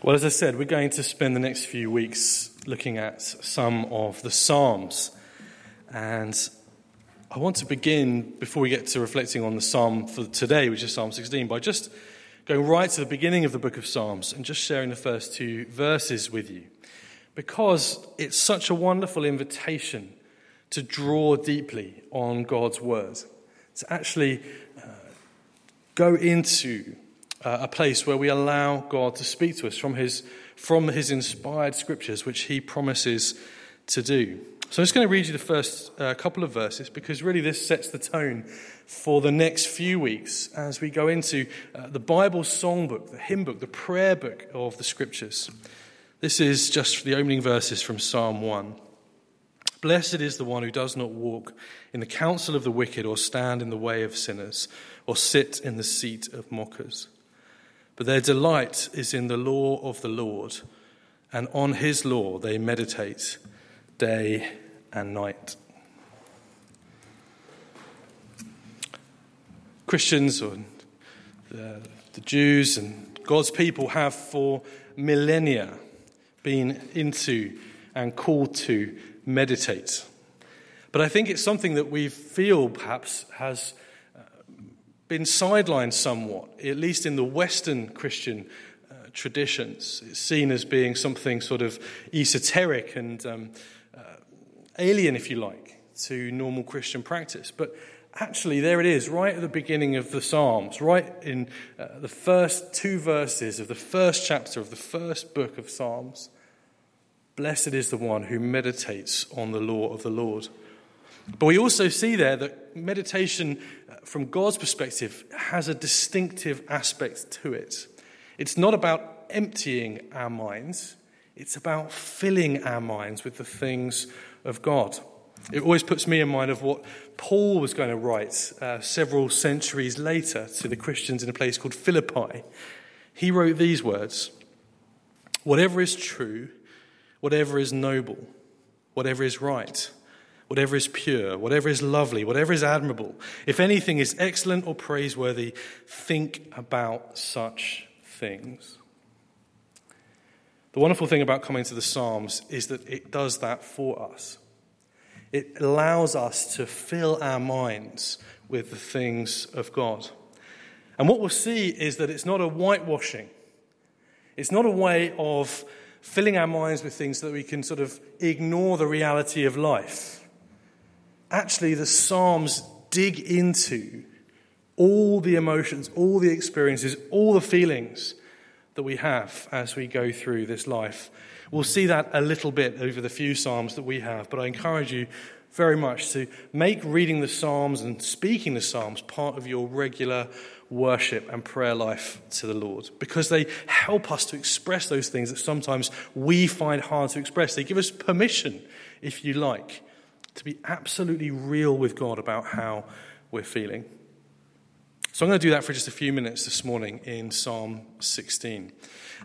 Well, as I said, we're going to spend the next few weeks looking at some of the Psalms. And I want to begin, before we get to reflecting on the Psalm for today, which is Psalm 16, by just going right to the beginning of the book of Psalms and just sharing the first two verses with you. Because it's such a wonderful invitation to draw deeply on God's word, to actually uh, go into uh, a place where we allow God to speak to us from his, from his inspired scriptures, which he promises to do. So I'm just going to read you the first uh, couple of verses because really this sets the tone for the next few weeks as we go into uh, the Bible songbook, the hymn book, the prayer book of the scriptures. This is just the opening verses from Psalm 1. Blessed is the one who does not walk in the counsel of the wicked, or stand in the way of sinners, or sit in the seat of mockers but their delight is in the law of the Lord, and on his law they meditate day and night. Christians or the, the Jews and God's people have for millennia been into and called to meditate. But I think it's something that we feel perhaps has been sidelined somewhat, at least in the Western Christian uh, traditions. It's seen as being something sort of esoteric and um, uh, alien, if you like, to normal Christian practice. But actually, there it is, right at the beginning of the Psalms, right in uh, the first two verses of the first chapter of the first book of Psalms. Blessed is the one who meditates on the law of the Lord. But we also see there that meditation from God's perspective, has a distinctive aspect to it. It's not about emptying our minds, it's about filling our minds with the things of God. It always puts me in mind of what Paul was going to write uh, several centuries later to the Christians in a place called Philippi. He wrote these words Whatever is true, whatever is noble, whatever is right whatever is pure, whatever is lovely, whatever is admirable, if anything is excellent or praiseworthy, think about such things. The wonderful thing about coming to the Psalms is that it does that for us. It allows us to fill our minds with the things of God. And what we'll see is that it's not a whitewashing, it's not a way of filling our minds with things so that we can sort of ignore the reality of life actually the Psalms dig into all the emotions, all the experiences, all the feelings that we have as we go through this life. We'll see that a little bit over the few Psalms that we have, but I encourage you very much to make reading the Psalms and speaking the Psalms part of your regular worship and prayer life to the Lord because they help us to express those things that sometimes we find hard to express. They give us permission, if you like, to be absolutely real with God about how we're feeling. So I'm going to do that for just a few minutes this morning in Psalm 16.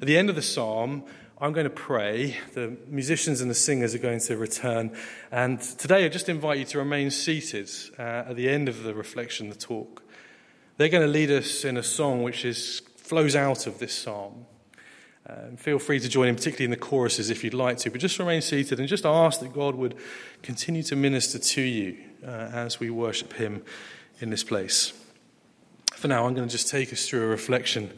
At the end of the psalm, I'm going to pray. The musicians and the singers are going to return. And today, I just invite you to remain seated uh, at the end of the reflection, the talk. They're going to lead us in a song which is, flows out of this psalm. Um, feel free to join in, particularly in the choruses if you'd like to, but just remain seated and just ask that God would continue to minister to you uh, as we worship Him in this place. For now, I'm going to just take us through a reflection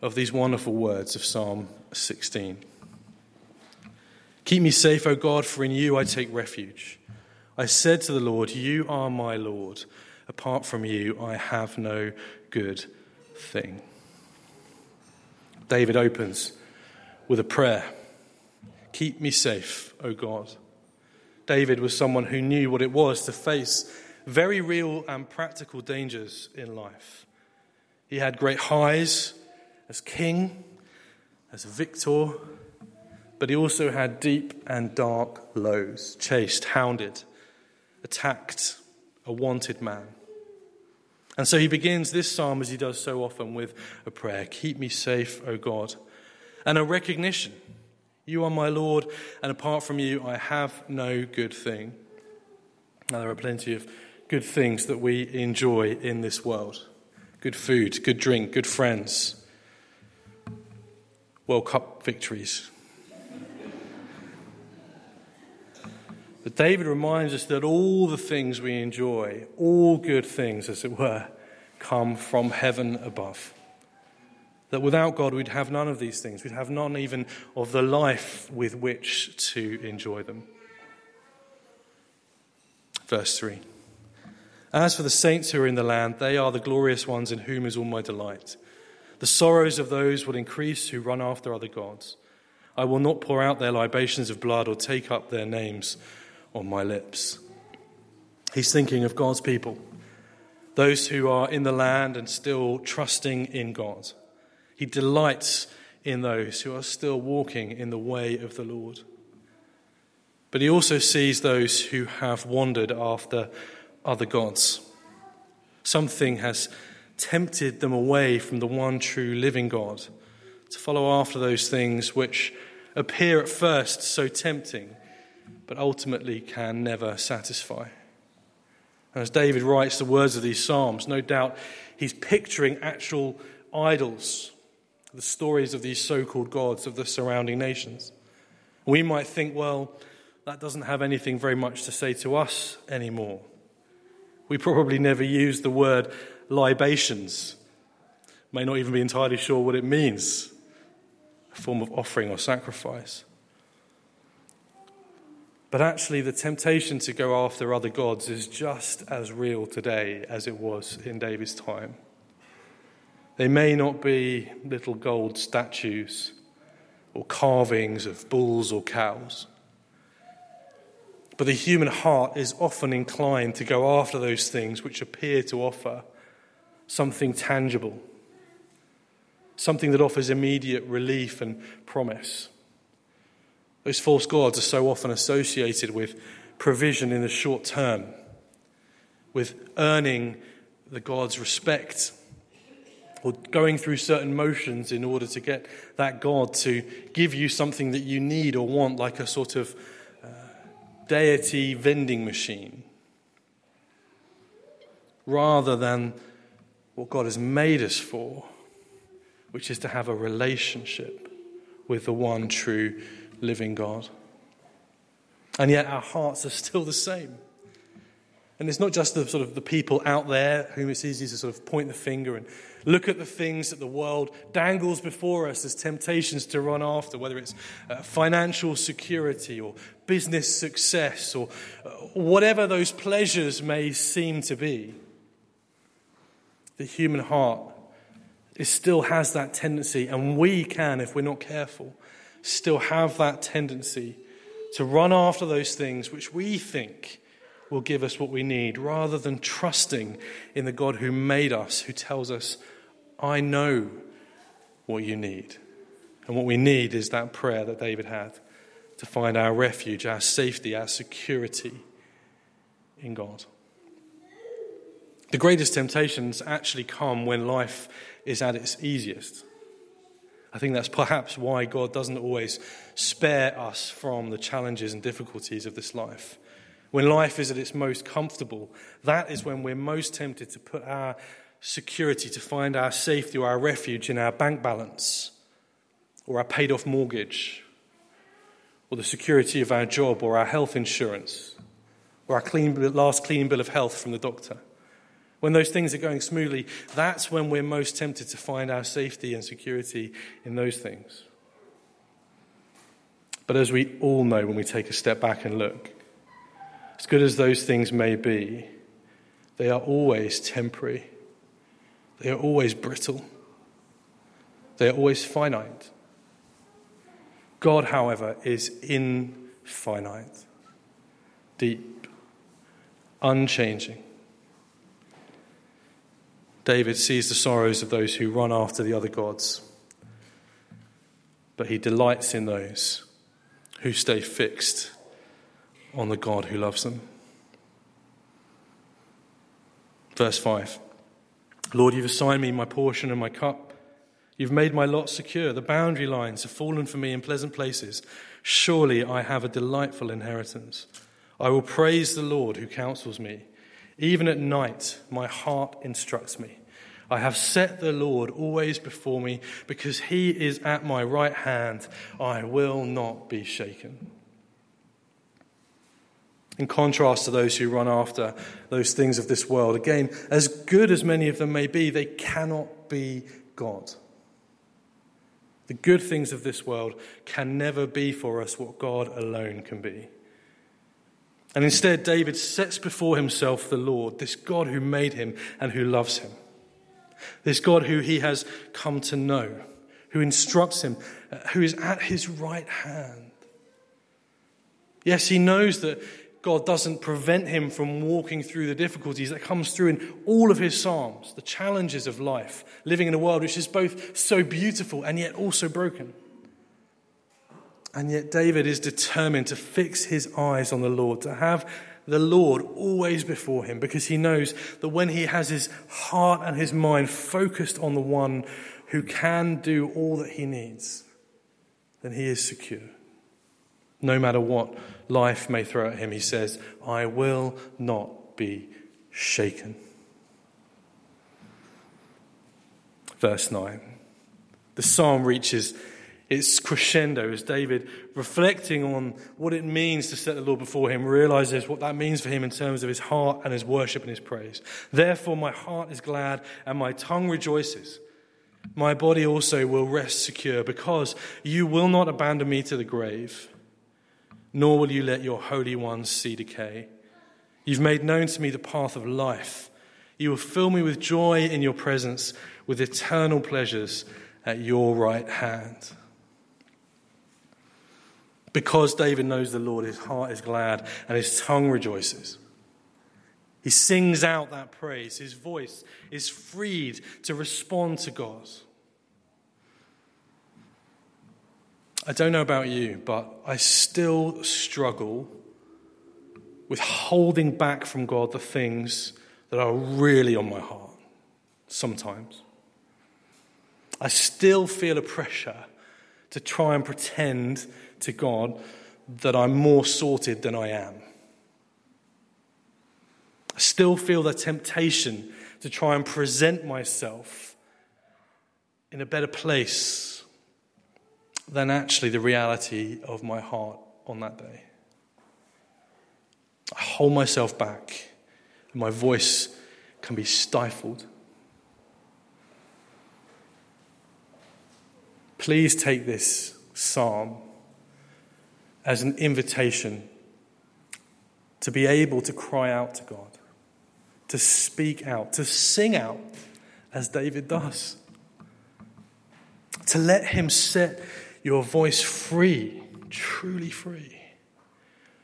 of these wonderful words of Psalm 16. Keep me safe, O God, for in you I take refuge. I said to the Lord, You are my Lord. Apart from you, I have no good thing. David opens with a prayer Keep me safe, O God. David was someone who knew what it was to face very real and practical dangers in life. He had great highs as king, as a victor, but he also had deep and dark lows, chased, hounded, attacked, a wanted man. And so he begins this psalm, as he does so often, with a prayer Keep me safe, O God and a recognition you are my Lord, and apart from you, I have no good thing. Now, there are plenty of good things that we enjoy in this world good food, good drink, good friends. World Cup victories. But David reminds us that all the things we enjoy, all good things, as it were, come from heaven above. That without God, we'd have none of these things. We'd have none even of the life with which to enjoy them. Verse 3 As for the saints who are in the land, they are the glorious ones in whom is all my delight. The sorrows of those will increase who run after other gods. I will not pour out their libations of blood or take up their names on my lips. He's thinking of God's people, those who are in the land and still trusting in God. He delights in those who are still walking in the way of the Lord. But he also sees those who have wandered after other gods. Something has tempted them away from the one true living God to follow after those things which appear at first so tempting but ultimately can never satisfy. As David writes the words of these Psalms, no doubt he's picturing actual idols, the stories of these so called gods of the surrounding nations. We might think, well, that doesn't have anything very much to say to us anymore. We probably never use the word libations, may not even be entirely sure what it means a form of offering or sacrifice. But actually, the temptation to go after other gods is just as real today as it was in David's time. They may not be little gold statues or carvings of bulls or cows, but the human heart is often inclined to go after those things which appear to offer something tangible, something that offers immediate relief and promise. Those false gods are so often associated with provision in the short term, with earning the God's respect, or going through certain motions in order to get that God to give you something that you need or want, like a sort of uh, deity vending machine, rather than what God has made us for, which is to have a relationship with the one true living God. And yet our hearts are still the same. And it's not just the sort of the people out there whom it's easy to sort of point the finger and look at the things that the world dangles before us as temptations to run after, whether it's uh, financial security or business success or uh, whatever those pleasures may seem to be. The human heart it still has that tendency, and we can, if we're not careful, still have that tendency to run after those things which we think will give us what we need, rather than trusting in the God who made us, who tells us, I know what you need. And what we need is that prayer that David had to find our refuge, our safety, our security in God. The greatest temptations actually come when life is at its easiest. I think that's perhaps why God doesn't always spare us from the challenges and difficulties of this life. When life is at its most comfortable, that is when we're most tempted to put our security, to find our safety or our refuge in our bank balance, or our paid off mortgage, or the security of our job, or our health insurance, or our clean, last clean bill of health from the doctor. When those things are going smoothly, that's when we're most tempted to find our safety and security in those things. But as we all know when we take a step back and look, as good as those things may be, they are always temporary, they are always brittle, they are always finite. God, however, is infinite, deep, unchanging. David sees the sorrows of those who run after the other gods, but he delights in those who stay fixed on the God who loves them. Verse 5 Lord, you've assigned me my portion and my cup. You've made my lot secure. The boundary lines have fallen for me in pleasant places. Surely I have a delightful inheritance. I will praise the Lord who counsels me. Even at night, my heart instructs me. I have set the Lord always before me because he is at my right hand. I will not be shaken. In contrast to those who run after those things of this world, again, as good as many of them may be, they cannot be God. The good things of this world can never be for us what God alone can be. And instead, David sets before himself the Lord, this God who made him and who loves him, this God who he has come to know, who instructs him, uh, who is at his right hand. Yes, he knows that God doesn't prevent him from walking through the difficulties that comes through in all of his psalms, the challenges of life, living in a world which is both so beautiful and yet also broken. And yet, David is determined to fix his eyes on the Lord, to have the Lord always before him, because he knows that when he has his heart and his mind focused on the one who can do all that he needs, then he is secure. No matter what life may throw at him, he says, I will not be shaken. Verse 9. The psalm reaches its crescendo as David, reflecting on what it means to set the Lord before him, realizes what that means for him in terms of his heart and his worship and his praise. Therefore, my heart is glad and my tongue rejoices. My body also will rest secure because you will not abandon me to the grave, nor will you let your Holy One see decay. You've made known to me the path of life. You will fill me with joy in your presence, with eternal pleasures at your right hand. Because David knows the Lord, his heart is glad and his tongue rejoices. He sings out that praise. His voice is freed to respond to God. I don't know about you, but I still struggle with holding back from God the things that are really on my heart sometimes. I still feel a pressure to try and pretend to God that I'm more sorted than I am. I still feel the temptation to try and present myself in a better place than actually the reality of my heart on that day. I hold myself back, and my voice can be stifled. Please take this psalm as an invitation to be able to cry out to God, to speak out, to sing out as David does, to let Him set your voice free, truly free.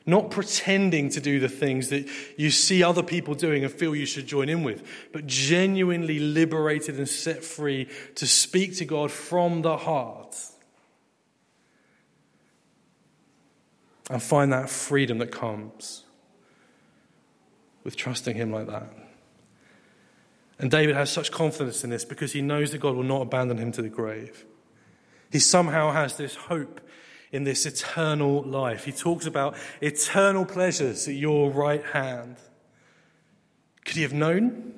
Not pretending to do the things that you see other people doing and feel you should join in with, but genuinely liberated and set free to speak to God from the heart and find that freedom that comes with trusting Him like that. And David has such confidence in this because he knows that God will not abandon him to the grave. He somehow has this hope in this eternal life. He talks about eternal pleasures at your right hand. Could he have known?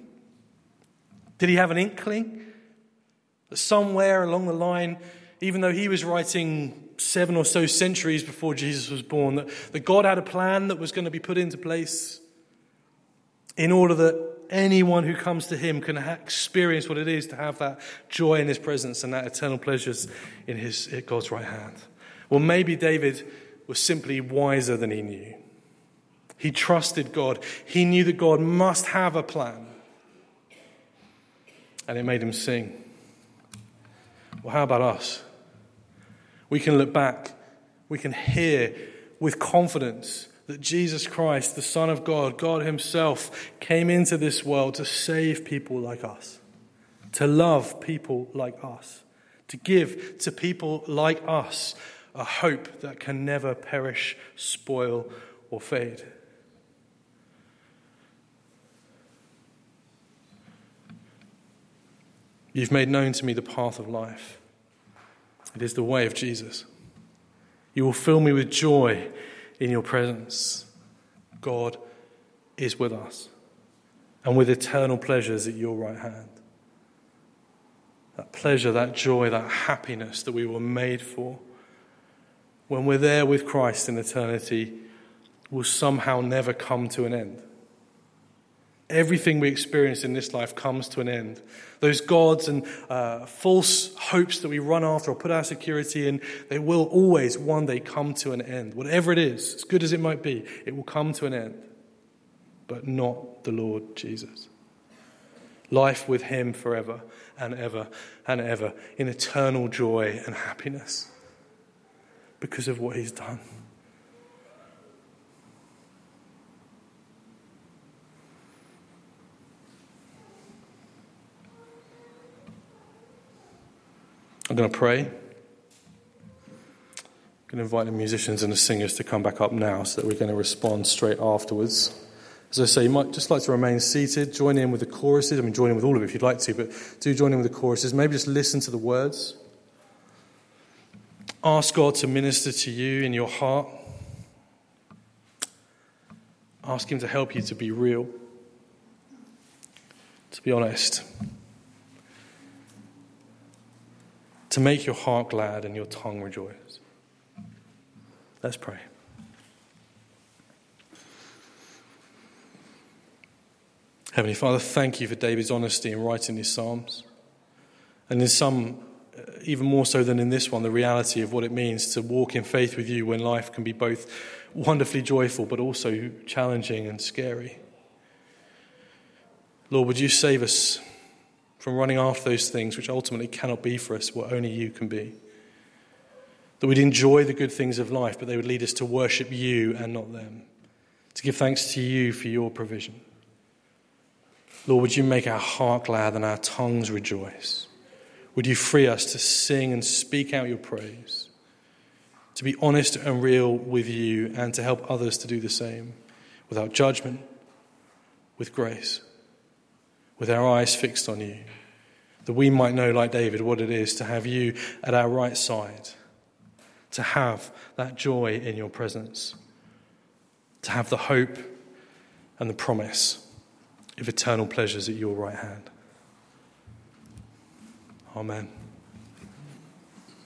Did he have an inkling that somewhere along the line, even though he was writing seven or so centuries before Jesus was born, that, that God had a plan that was going to be put into place in order that anyone who comes to him can experience what it is to have that joy in his presence and that eternal pleasures in his at God's right hand. Well, maybe David was simply wiser than he knew. He trusted God. He knew that God must have a plan. And it made him sing. Well, how about us? we can look back, we can hear with confidence that Jesus Christ, the Son of God, God Himself, came into this world to save people like us, to love people like us, to give to people like us a hope that can never perish, spoil, or fade. You've made known to me the path of life. It is the way of Jesus. You will fill me with joy in your presence. God is with us and with eternal pleasures at your right hand. that pleasure, that joy, that happiness that we were made for, when we're there with Christ in eternity, will somehow never come to an end. Everything we experience in this life comes to an end. Those gods and uh, false hopes that we run after or put our security in, they will always one day come to an end. Whatever it is, as good as it might be, it will come to an end. But not the Lord Jesus. Life with Him forever and ever and ever in eternal joy and happiness because of what He's done. I'm going to pray. I'm going to invite the musicians and the singers to come back up now so that we're going to respond straight afterwards. As I say, you might just like to remain seated, join in with the choruses. I mean, join in with all of it if you'd like to, but do join in with the choruses. Maybe just listen to the words. Ask God to minister to you in your heart. Ask Him to help you to be real, to be honest, to make your heart glad and your tongue rejoice. Let's pray. Heavenly Father, thank you for David's honesty in writing these Psalms. And in some, uh, even more so than in this one, the reality of what it means to walk in faith with you when life can be both wonderfully joyful but also challenging and scary. Lord, would you save us from running after those things which ultimately cannot be for us what only you can be? That we'd enjoy the good things of life, but they would lead us to worship you and not them, to give thanks to you for your provision. Lord, would you make our heart glad and our tongues rejoice? Would you free us to sing and speak out your praise, to be honest and real with you, and to help others to do the same without judgment, with grace, with our eyes fixed on you, that we might know, like David, what it is to have you at our right side, to have that joy in your presence, to have the hope and the promise of eternal pleasures at your right hand. Amen.